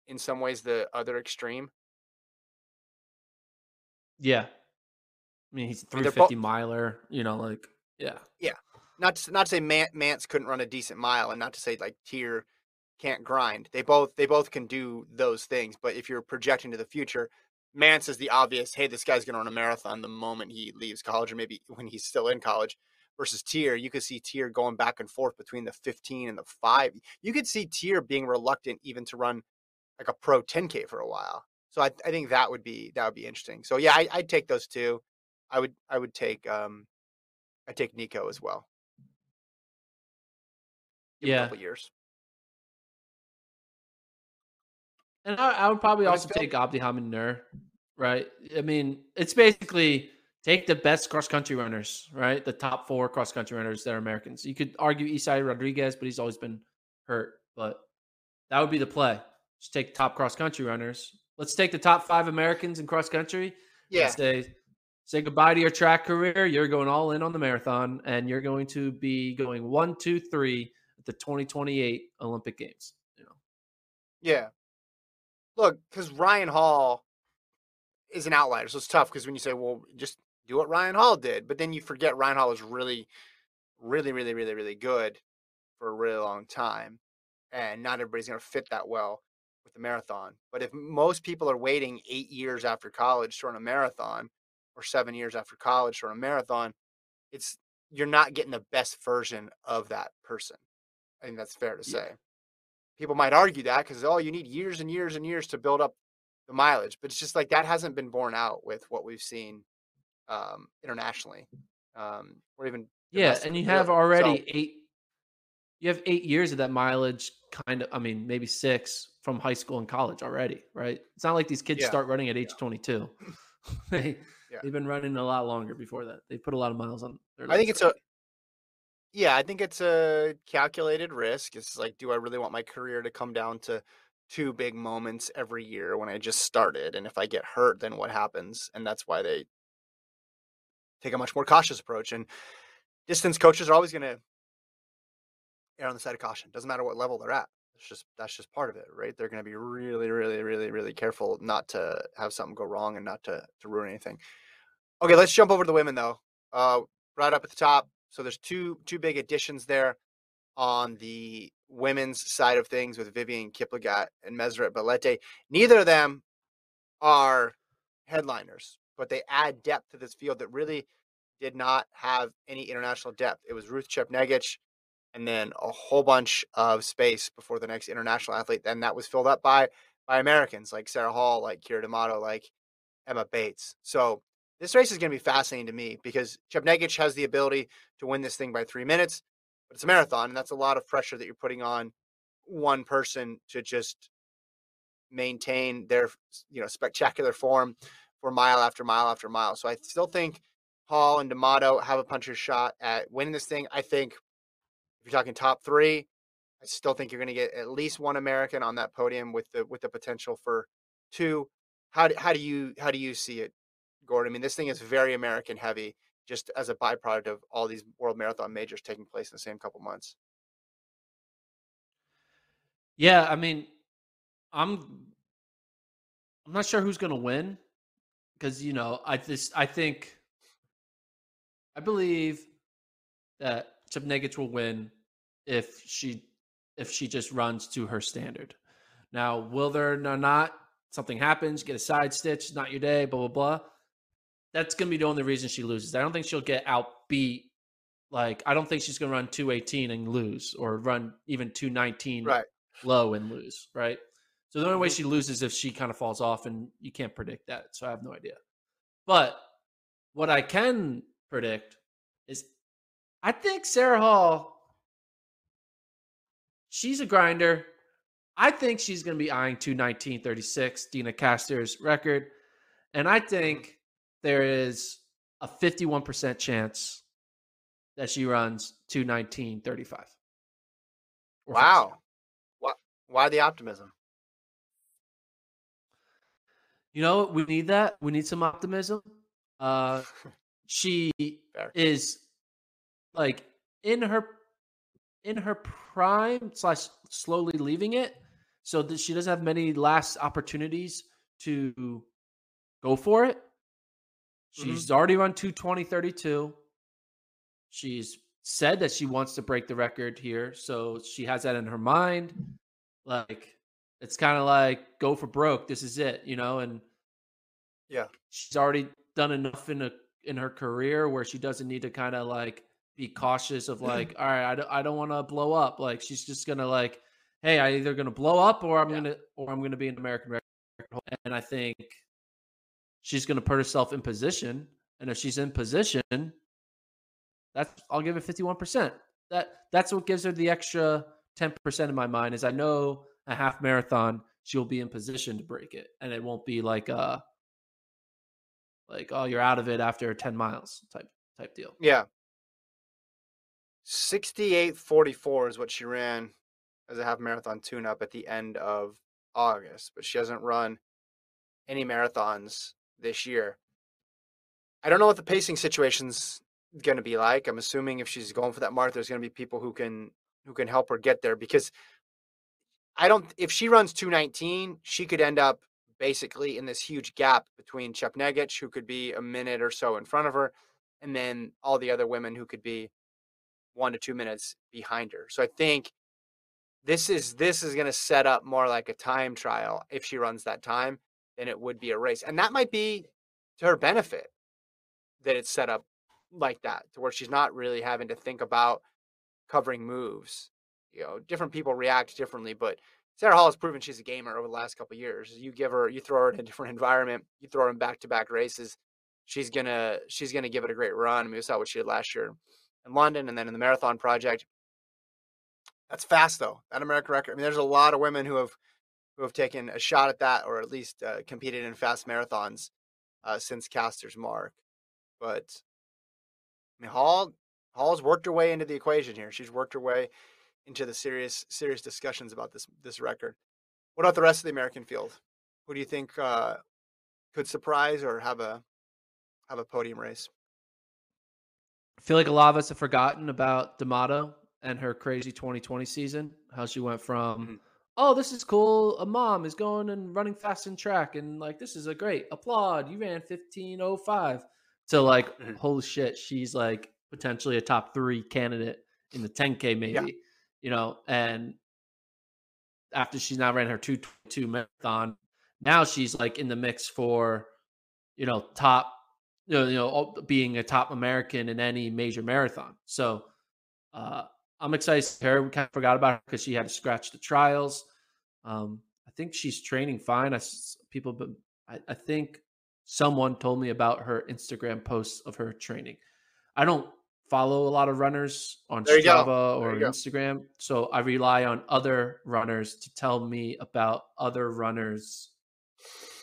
in some ways the other extreme? Yeah. I mean, he's a mean, they're bo- 350 miler, you know, like, yeah. yeah. Not to, not to say Man- Mantz couldn't run a decent mile, and not to say like Teare can't grind. They both they both can do those things. But if you're projecting to the future, Mantz is the obvious. Hey, this guy's going to run a marathon the moment he leaves college, or maybe when he's still in college. Versus Teare, you could see Teare going back and forth between the 15 and the five. You could see Teare being reluctant even to run like a pro 10k for a while. So I, I think that would be that would be interesting. So yeah, I, I'd take those two. I would I would take um I take Nico as well. Give Yeah. a couple years. And I, I would probably also take Abdihamid Nur, right? I mean, it's basically take the best cross country runners, right? The top four cross country runners that are Americans. You could argue Isai Rodriguez, but he's always been hurt. But that would be the play. Just take top cross country runners. Let's take the top five Americans in cross country. Yeah. and say say goodbye to your track career. You're going all in on the marathon, and you're going to be going one, two, three at the 2028 Olympic Games. You know, Yeah. Look, because Ryan Hall is an outlier, so it's tough because when you say, well, just do what Ryan Hall did, but then you forget Ryan Hall was really, really, really, really, really good for a really long time. And not everybody's going to fit that well with the marathon. But if most people are waiting eight years after college to run a marathon or seven years after college to run a marathon, it's you're not getting the best version of that person. I think that's fair to say. People might argue that because oh, you need years and years and years to build up the mileage, but it's just like that hasn't been borne out with what we've seen um, internationally, um, or even yeah, and you have already So- eight. You have eight years of that mileage, kind of. I mean, maybe six from high school and college already, right? It's not like these kids Yeah. start running at age 22. they Yeah. they've been running a lot longer before that. They put a lot of miles on. Their I think it's a yeah, I think it's a calculated risk. It's like, do I really want my career to come down to two big moments every year when I just started? And if I get hurt, then what happens? And that's why they take a much more cautious approach. And distance coaches are always going to err on the side of caution. Doesn't matter what level they're at. It's just that's just part of it, right? They're going to be really, really, really, really careful not to have something go wrong and not to to ruin anything. Okay, let's jump over to the women though. Uh, right up at the top. So there's two two big additions there on the women's side of things with Vivian Kiplagat and Meseret Belete. Neither of them are headliners, but they add depth to this field that really did not have any international depth. It was Ruth Chepngetich and then a whole bunch of space before the next international athlete. Then that was filled up by by Americans like Sarah Hall, like Keira D'Amato, like Emma Bates. So this race is going to be fascinating to me because Chepngetich has the ability to win this thing by three minutes, but it's a marathon, and that's a lot of pressure that you're putting on one person to just maintain their you know spectacular form for mile after mile after mile. So I still think Hall and D'Amato have a puncher's shot at winning this thing. I think if you're talking top three, I still think you're going to get at least one American on that podium with the with the potential for two. How do, how do you how do you see it, Gordon? I mean, this thing is very American heavy, just as a byproduct of all these world marathon majors taking place in the same couple months. Yeah, I mean, I'm I'm not sure who's going to win because you know I just I think I believe that Chepngetich will win if she if she just runs to her standard. Now, will there or not something happens, get a side stitch, not your day, blah blah blah. That's gonna be the only reason she loses. I don't think she'll get outbeat. Like I don't think she's gonna run two eighteen and lose, or run even two nineteen right. low and lose. Right. So the only way Mhm. she loses if she kind of falls off, and you can't predict that. So I have no idea. But what I can predict is I think Sarah Hall, she's a grinder. I think she's going to be eyeing 219.36, Deena Kastor's record. And I think there is a 51% chance that she runs 219.35. or. Wow. Why, why the optimism? You know, we need that. We need some optimism. Uh, she Fair. is like in her in her prime slash slowly leaving it, so that she doesn't have many last opportunities to go for it. Mm-hmm. She's already run 220 32. She's said that she wants to break the record here, so she has that in her mind. Like it's kind of like go for broke. This is it, you know, and Yeah. she's already done enough in a in her career where she doesn't need to kind of like be cautious of like, all right, I don't, I don't want to blow up. Like she's just gonna like, hey, I either gonna blow up or I'm Yeah. gonna or I'm gonna be an American record. And I think she's gonna put herself in position. And if she's in position, that's I'll give it fifty one percent. That that's what gives her the extra ten percent in my mind. Is I know a half marathon she'll be in position to break it, and it won't be like uh like oh you're out of it after ten miles type type deal. Yeah. 68.44 is what she ran as a half marathon tune up at the end of August, but she hasn't run any marathons this year. I don't know what the pacing situation's going to be like. I'm assuming if she's going for that mark, there's going to be people who can who can help her get there because I don't if she runs 219, she could end up basically in this huge gap between Chepngetich, who could be a minute or so in front of her, and then all the other women who could be one to two minutes behind her. So I think this is this is going to set up more like a time trial if she runs that time than it would be a race, and that might be to her benefit that it's set up like that to where she's not really having to think about covering moves. You know, different people react differently, but Sarah Hall has proven she's a gamer over the last couple years. You give her, you throw her in a different environment, you throw her in back-to-back races, she's gonna she's gonna give it a great run. I mean, we saw what she did last year in London, and then in the marathon project. That's fast though. That American record. I mean, there's a lot of women who have who have taken a shot at that, or at least uh, competed in fast marathons uh, since Kastor's mark. But I mean, Hall Hall's worked her way into the equation here. She's worked her way into the serious serious discussions about this this record. What about the rest of the American field? Who do you think uh, could surprise or have a have a podium race? I feel like a lot of us have forgotten about D'Amato and her crazy 2020 season. How she went from, Mhm. Oh, this is cool. A mom is going and running fast in track, and like this is a great applaud. You ran 15:05 to like, Mhm. holy shit, she's like potentially a top three candidate in the 10k maybe, you know. And after she's now ran her 222 marathon, now she's like in the mix for, you know, top you know, you know, being a top American in any major marathon. So uh, I'm excited. to Her, we kind of forgot about her because she had to scratch the trials. Um, I think she's training fine. I people, but I, I think someone told me about her Instagram posts of her training. I don't follow a lot of runners on There. Strava or. Instagram, so I rely on other runners to tell me about other runners'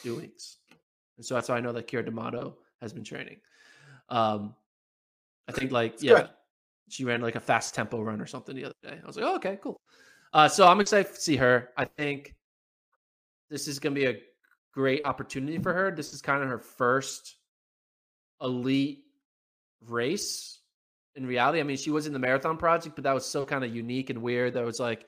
doings. And so that's why I know that Keira D'Amato has been training. Um, I think like It's yeah, good. She ran like a fast tempo run or something the other day. I was like, oh, okay, cool. Uh, so I'm excited to see her. I think this is going to be a great opportunity for her. This is kind of her first elite race in reality. I mean, she was in the marathon project, but that was so kind of unique and weird. That was like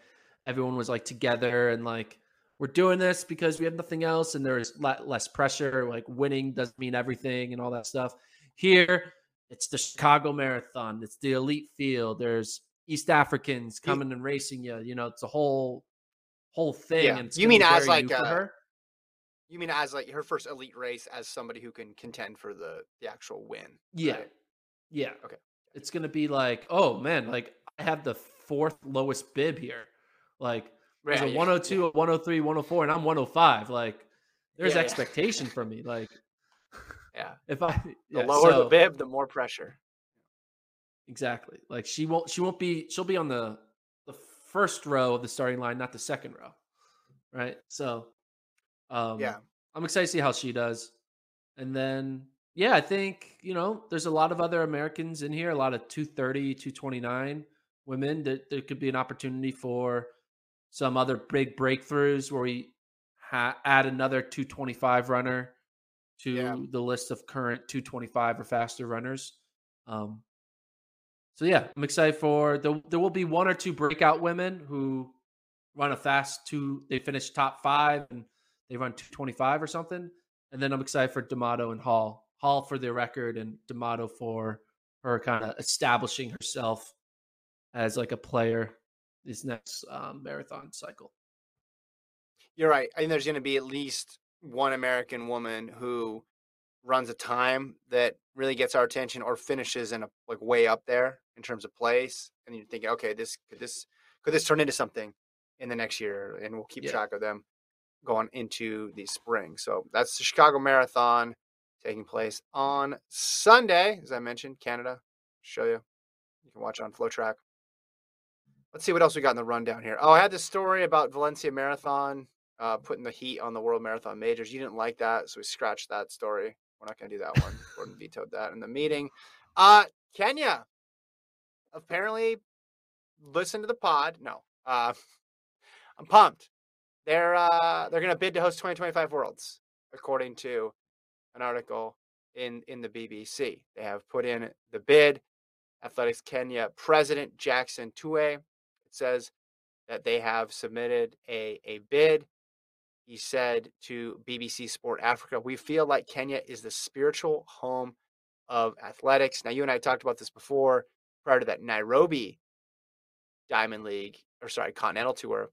everyone was like together and like we're doing this because we have nothing else, and there's less pressure. Like winning doesn't mean everything and all that stuff. Here, it's the Chicago Marathon. It's the elite field. There's East Africans coming and racing you. You know, it's a whole whole thing. Yeah. And You mean as, like, uh, her. You mean as like her first elite race as somebody who can contend for the the actual win? Yeah. right? Yeah. Okay. It's gonna be like, oh man, like I have the fourth lowest bib here. Like there's Yeah, a yeah, 102, a 103, 104, and I'm 105. Like there's expectation from me. Like Yeah. if I The yeah, lower the bib, the more pressure. Exactly. Like she won't she won't be she'll be on the the first row of the starting line, not the second row. Right? So um Yeah. I'm excited to see how she does. And then yeah, I think, you know, there's a lot of other Americans in here, a lot of 230, 229 women that there could be an opportunity for some other big breakthroughs where we ha- add another 225 runner to Yeah. the list of current 225 or faster runners. Um, so yeah, I'm excited for the, there will be one or two breakout women who run a fast two. They finish top five and they run 225 or something. And then I'm excited for D'Amato and Hall. Hall for their record and D'Amato for her kind of establishing herself as like a player this next um, marathon cycle. You're right. I think there's going to be at least one American woman who runs a time that really gets our attention or finishes in a like way up there in terms of place. And you're thinking, okay, this could this could this turn into something in the next year, and we'll keep Yeah. track of them going into the spring. So that's the Chicago Marathon taking place on Sunday, as I mentioned, Canada. Show you. You can watch on FloTrack. Let's see what else we got in the rundown here. Oh, I had this story about Valencia Marathon uh, putting the heat on the World Marathon Majors. You didn't like that, so we scratched that story. We're not going to do that one. Gordon vetoed that in the meeting. Uh, Kenya apparently listened to the pod. No, uh, I'm pumped. They're uh, they're going to bid to host 2025 Worlds, according to an article in in the BBC. They have put in the bid. Athletics Kenya president Jackson Tuwei it says that they have submitted a, a bid. He said to BBC Sport Africa, We feel like Kenya is the spiritual home of athletics. Now, you and I talked about this before prior to that Nairobi Diamond League, or sorry, Continental Tour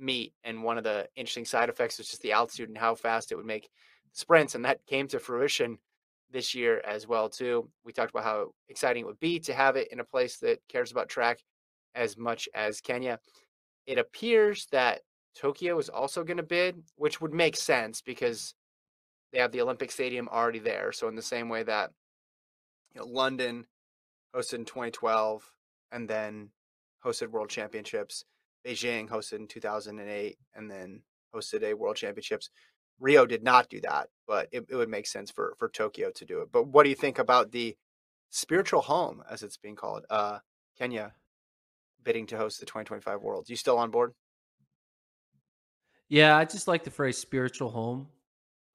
meet. And one of the interesting side effects was just the altitude and how fast it would make sprints. And that came to fruition this year as well too. We talked about how exciting it would be to have it in a place that cares about track as much as Kenya. It appears that Tokyo is also going to bid, which would make sense because they have the Olympic Stadium already there. So in the same way that you know, London hosted in 2012 and then hosted World Championships, Beijing hosted in 2008 and then hosted a World Championships. Rio did not do that, but it, it would make sense for for Tokyo to do it. But what do you think about the spiritual home, as it's being called, uh, Kenya bidding to host the 2025 Worlds? You still on board? Yeah, I just like the phrase spiritual home.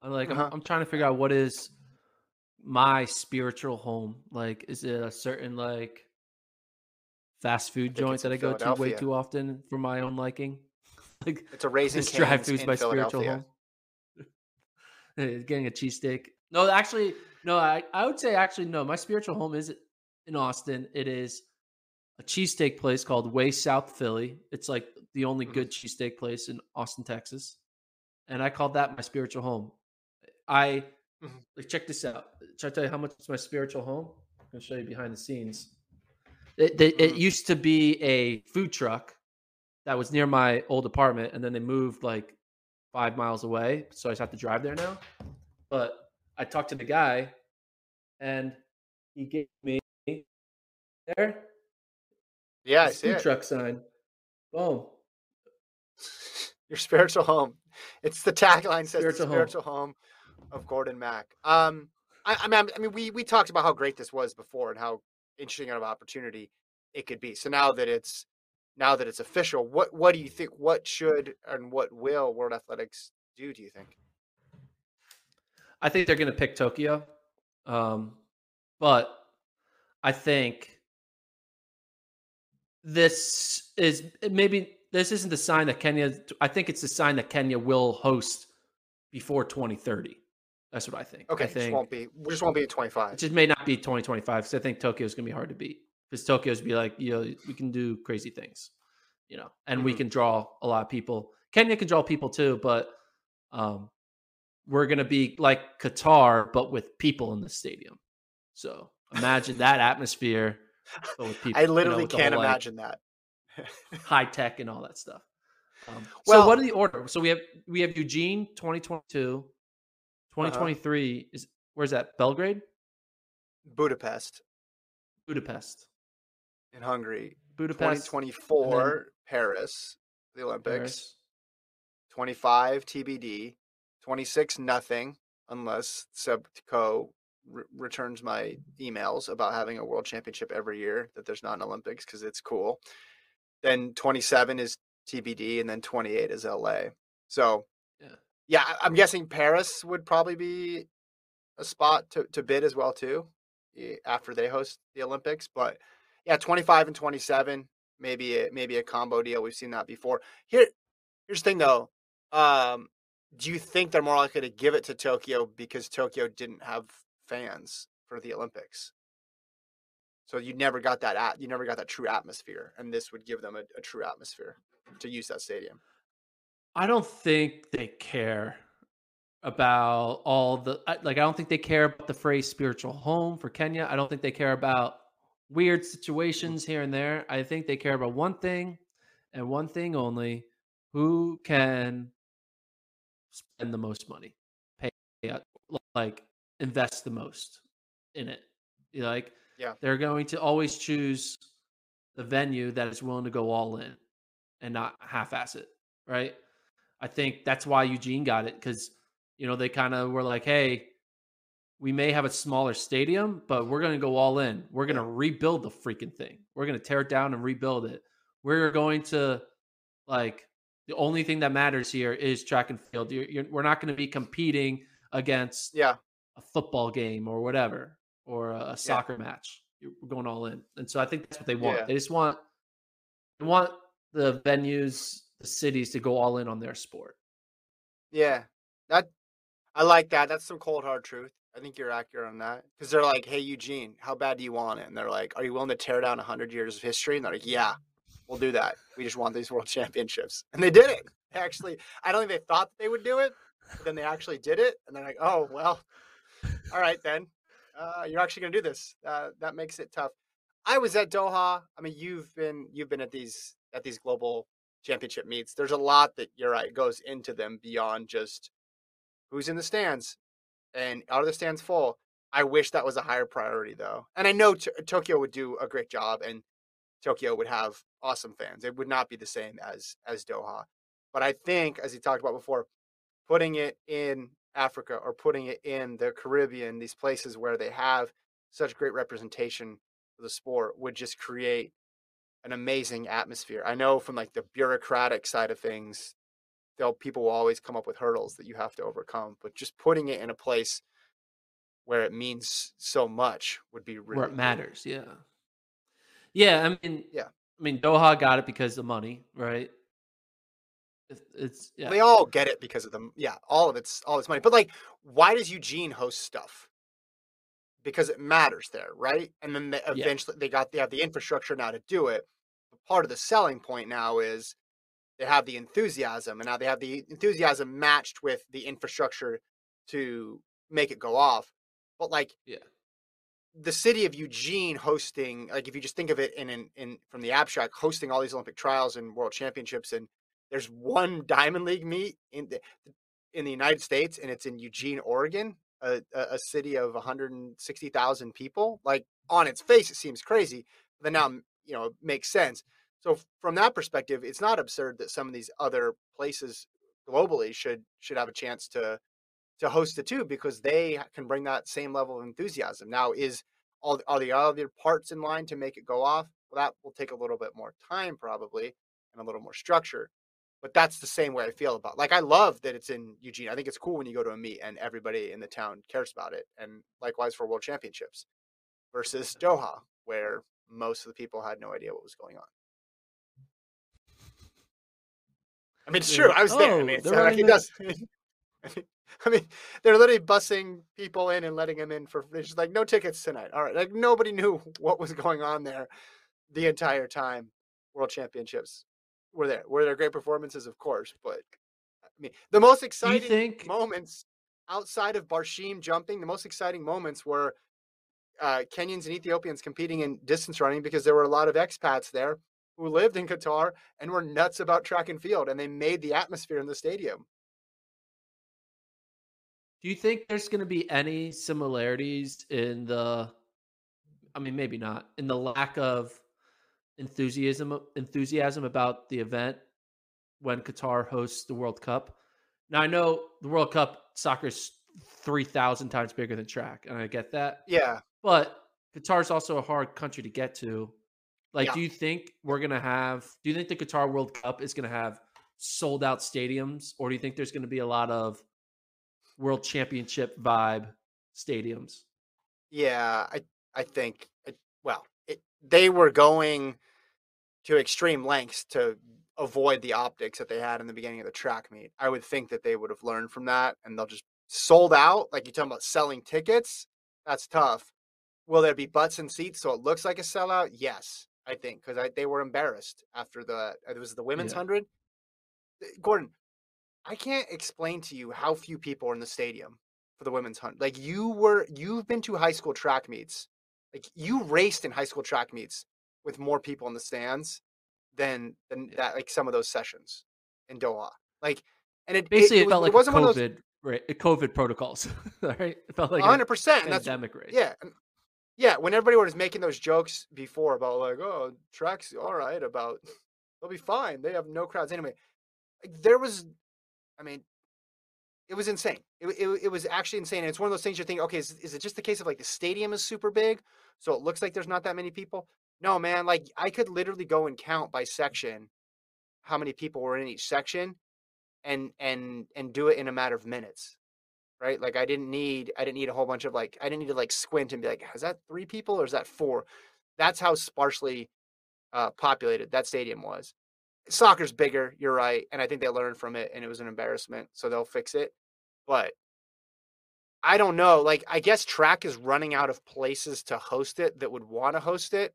I'm like, Uh-huh. I'm, I'm trying to figure out what is my spiritual home. Like, is it a certain like fast food joint that I go to way too often for my own liking? like, It's a Raising this Cane's drive-through's in my spiritual home. Getting a cheesesteak. No, actually, no. I, I would say actually no. My spiritual home is in Austin. It is a cheesesteak place called Way South Philly. It's like the only Mhm. good cheesesteak place in Austin, Texas. And I called that my spiritual home. I Mhm. like check this out. Should I tell you how much it's my spiritual home? I'm gonna show you behind the scenes. It, it, it Mhm. used to be a food truck that was near my old apartment, and then they moved like five miles away, so I just have to drive there now. But I talked to the guy, and he gave me there Yeah, I see food it. truck sign. Boom. Your spiritual home. It's the tagline says Spiritual the home. spiritual home of Gordon Mack. Um, I, I mean, I mean, we we talked about how great this was before and how interesting of an opportunity it could be. So now that it's now that it's official, what what do you think? What should and what will World Athletics do? Do you think? I think they're going to pick Tokyo, um, but I think this is maybe this isn't the sign that Kenya. I think it's the sign that Kenya will host before 2030. That's what I think. Okay, I think just won't be. We just won't be at twenty it just may not be 2025 because I think Tokyo is going to be hard to beat because Tokyo's be like, you know, we can do crazy things, you know, and we Mhm. can draw a lot of people. Kenya can draw people too, but um, we're going to be like Qatar, but with people in the stadium. So imagine that atmosphere, but with people. I you know, literally can't like, imagine that. high tech and all that stuff. Um, Well- so what are the order? So we have we have Eugene 2022, Uh-huh. 2023 is where's that? Belgrade, Budapest Budapest, in Hungary. Budapest, twenty four Paris, the Olympics. Paris. 25 TBD, 26 nothing unless Seb Coe re- returns my emails about having a world championship every year that there's not an Olympics because it's cool. Then 27 is TBD and then 28 is LA. So Yeah. yeah, I'm guessing Paris would probably be a spot to, to bid as well too eh, after they host the Olympics. But yeah, 25 and 27, maybe a, maybe a combo deal. We've seen that before. Here, here's the thing though. Um, do you think they're more likely to give it to Tokyo because Tokyo didn't have fans for the Olympics? So you never got that at you never got that true atmosphere, and this would give them a, a true atmosphere to use that stadium. I don't think they care about all the like. I don't think they care about the phrase "spiritual home" for Kenya. I don't think they care about weird mm. situations here and there. I think they care about one thing and one thing only: who can spend the most money, pay, out- like invest the most in it. You like, Yeah. they're going to always choose the venue that is willing to go all in and not half-ass it, right? I think that's why Eugene got it because you know they kind of were like, "Hey, we may have a smaller stadium, but we're going to go all in. We're going to rebuild the freaking thing. We're going to tear it down and rebuild it. We're going to like the only thing that matters here is track and field. You're, you're, we're not going to be competing against Yeah, a football game or whatever or a, soccer match. You're we're going all in, and so I think that's what they want. Yeah. They just want they want the venues, the cities to go all in on their sport. yeah, that I like that. That's some cold hard truth. I think you're accurate on that because they're like, "Hey, Eugene, how bad do you want it?" And they're like, "Are you willing to tear down hundred years of history?" And they're like, "Yeah, we'll do that. We just want these world championships." And they did it. They actually, I don't think they thought they would do it, but then they actually did it. And they're like, "Oh well, all right then. Uh, you're actually going to do this." Uh, that makes it tough. I was at Doha. I mean, you've been you've been at these at these global championship meets. There's a lot that you're right goes into them beyond just who's in the stands and are the stands full. I wish that was a higher priority though, and I know T- Tokyo would do a great job, and Tokyo would have awesome fans. It would not be the same as as Doha, but I think, as you talked about before, putting it in Africa or putting it in the Caribbean, these places where they have such great representation for the sport, would just create an amazing atmosphere. I know from like the bureaucratic side of things, they'll people will always come up with hurdles that you have to overcome, but just putting it in a place where it means so much would be really where it matters. Yeah. Yeah. I mean, Yeah. I mean, Doha got it because of money, right? It's, yeah. They all get it because of them. Yeah, all of it's all this money. But like, why does Eugene host stuff? Because it matters there, right? And then they Yeah. eventually they got they have the infrastructure now to do it. But part of the selling point now is they have the enthusiasm, and now they have the enthusiasm matched with the infrastructure to make it go off. But like, Yeah. the city of Eugene hosting, like if you just think of it in, in in from the abstract, hosting all these Olympic trials and World Championships, and there's one Diamond League meet in the in the United States, and it's in Eugene, Oregon, a, a, city of 160,000 people. Like on its face, it seems crazy, but then now you know it makes sense. So from that perspective, it's not absurd that some of these other places globally should should have a chance to to host it too because they can bring that same level of enthusiasm. Now, is all are the other parts in line to make it go off? Well, that will take a little bit more time probably and a little more structure. But that's the same way I feel about. Like I love that it's in Eugene. I think it's cool when you go to a meet and everybody in the town cares about it. And likewise for World Championships versus Doha, where most of the people had no idea what was going on. I mean, it's true. I was there. I Oh, mean, it's they're like running he does. I mean, they're literally bussing people in and letting them in for. It's just like no tickets tonight. All right, like nobody knew what was going on there the entire time. World Championships were there. Were there great performances? Of course, but I mean, the most exciting think? moments outside of Barshim jumping, the most exciting moments were uh, Kenyans and Ethiopians competing in distance running because there were a lot of expats there who lived in Qatar and were nuts about track and field, and they made the atmosphere in the stadium. Do you think there's going to be any similarities in the? I mean, maybe not in the lack of enthusiasm enthusiasm about the event when Qatar hosts the World Cup. Now I know the World Cup soccer is three thousand times bigger than track, and I get that. Yeah, But Qatar's also a hard country to get to. Like, Yeah. do you think we're gonna have? Do you think the Qatar World Cup is gonna have sold out stadiums, or do you think there's gonna be a lot of World Championship vibe stadiums? yeah. I I think it, well, it, they were going to extreme lengths to avoid the optics that they had in the beginning of the track meet. I would think that they would have learned from that, and they'll just sold out. Like you're talking about selling tickets, that's tough. Will there be butts and seats so it looks like a sellout? Yes, I think because they were embarrassed after the uh, it was the women's Yeah. hundred. Eh, Gordon, I can't explain to you how few people are in the stadium for the women's hunt. Like you were, you've been to high school track meets. Like you raced in high school track meets with more people in the stands than than Yeah. that. Like some of those sessions in Doha. Like, and it Basically, it, was- felt like it wasn't a one of those COVID, right? COVID protocols, right? It felt like hundred percent. And that's pandemic race. yeah, yeah. When everybody was making those jokes before about like, oh, tracks all right about they'll be fine. They have no crowds anyway. Like, there was, I mean, it was insane. It, it, it was actually insane. And it's one of those things you're thinking, okay, is, is it just the case of like the stadium is super big, so it looks like there's not that many people? No, man. Like I could literally go and count by section how many people were in each section, and and and do it in a matter of minutes right? Like I didn't need I didn't need a whole bunch of like I didn't need to like squint and be like, is that three people or is that four? That's how sparsely uh, populated that stadium was. Soccer's bigger, you're right, and I think they learned from it, and it was an embarrassment, so they'll fix it. But I don't know. Like I guess track is running out of places to host it that would want to host it,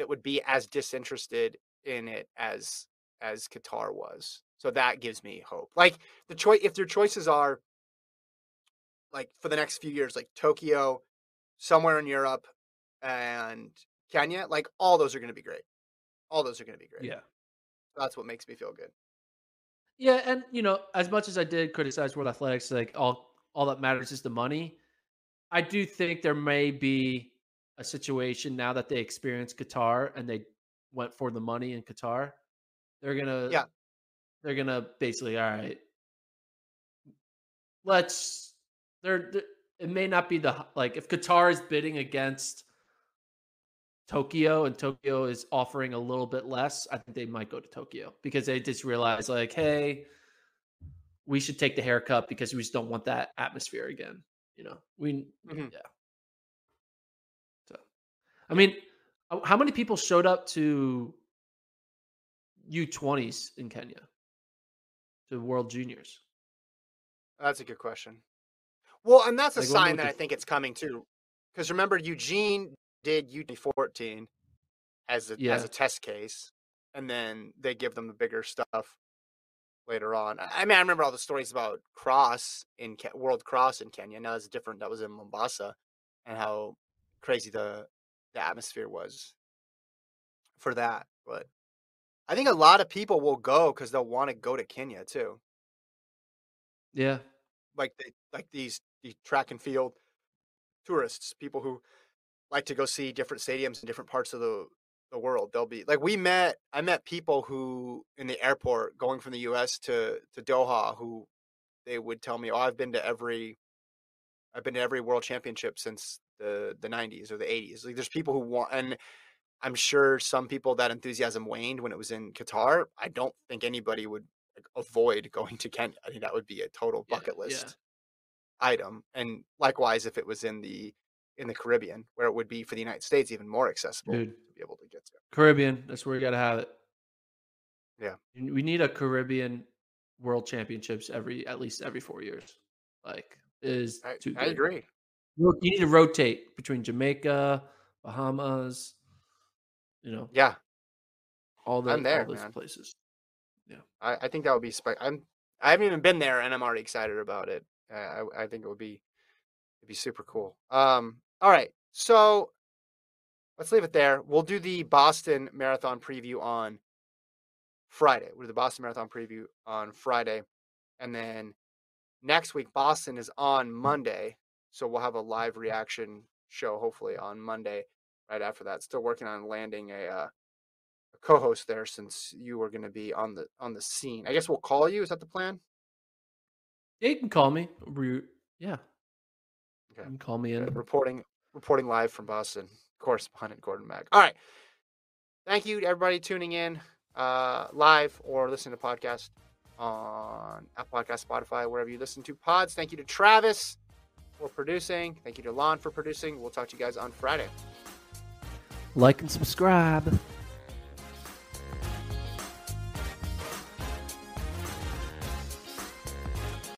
that would be as disinterested in it as as Qatar was. So that gives me hope. Like the choice, if their choices are like for the next few years, like Tokyo, somewhere in Europe, and Kenya, like all those are going to be great. All those are going to be great. yeah. That's what makes me feel good. Yeah, and you know, as much as I did criticize World Athletics, like all all that matters is the money. I do think there may be a situation now that they experience Qatar and they went for the money in Qatar. They're gonna Yeah. they're gonna basically all right. Let's they're, they it may not be the like if Qatar is bidding against Tokyo and Tokyo is offering a little bit less, I think they might go to Tokyo because they just realize like, hey, we should take the haircut because we just don't want that atmosphere again. You know, we Mhm. yeah. I mean, uh, how many people showed up to U20s in Kenya to World Juniors? That's a good question. Well, and that's a Like, sign that I think it's coming too. Because remember, Eugene did U14 as a as a test case, and then they give them the bigger stuff later on. I mean, I remember all the stories about cross in World Cross in Kenya. Now it's different. That was in Mombasa, and how crazy the the atmosphere was for that. But I think a lot of people will go because they'll want to go to Kenya too Yeah, like they like these the track and field tourists, people who like to go see different stadiums in different parts of the the world. They'll be like we met. I met people who in the airport going from the U.S. to to Doha who they would tell me, "Oh, I've been to every, I've been to every World Championship since the the '90s or the '80s." Like, there's people who want, and I'm sure some people that enthusiasm waned when it was in Qatar. I don't think anybody would like, avoid going to Kenya. I think that would be a total bucket yeah. list item. And likewise, if it was in the in the Caribbean, where it would be for the United States even more accessible Dude. to be able to get to. Caribbean. That's where you got to have it. Yeah. We need a Caribbean World Championships every at least every four years. Like is I, too I agree. You need to rotate between Jamaica, Bahamas, you know, Yeah, all the I'm there, all those man. places. I, I think that would be. Spe- I'm. I haven't even been there, and I'm already excited about it. I I think it would be, it'd be super cool. Um. All right, so let's leave it there. We'll do the Boston Marathon preview on Friday. We'll do the Boston Marathon preview on Friday, and then next week Boston is on Monday, so we'll have a live reaction show hopefully on Monday. Right after that, still working on landing a. Uh, a co-host there since you are going to be on the on the scene. I guess we'll call you. Is that the plan? Yeah, you can call me. Re- Yeah. Okay. You can call me in. reporting reporting live from Boston. Correspondent Gordon Mack. All right. Thank you to everybody tuning in uh, live or listening to podcast on Apple Podcast, Spotify, wherever you listen to pods. Thank you to Travis for producing. Thank you to Lon for producing. We'll talk to you guys on Friday. Like and subscribe.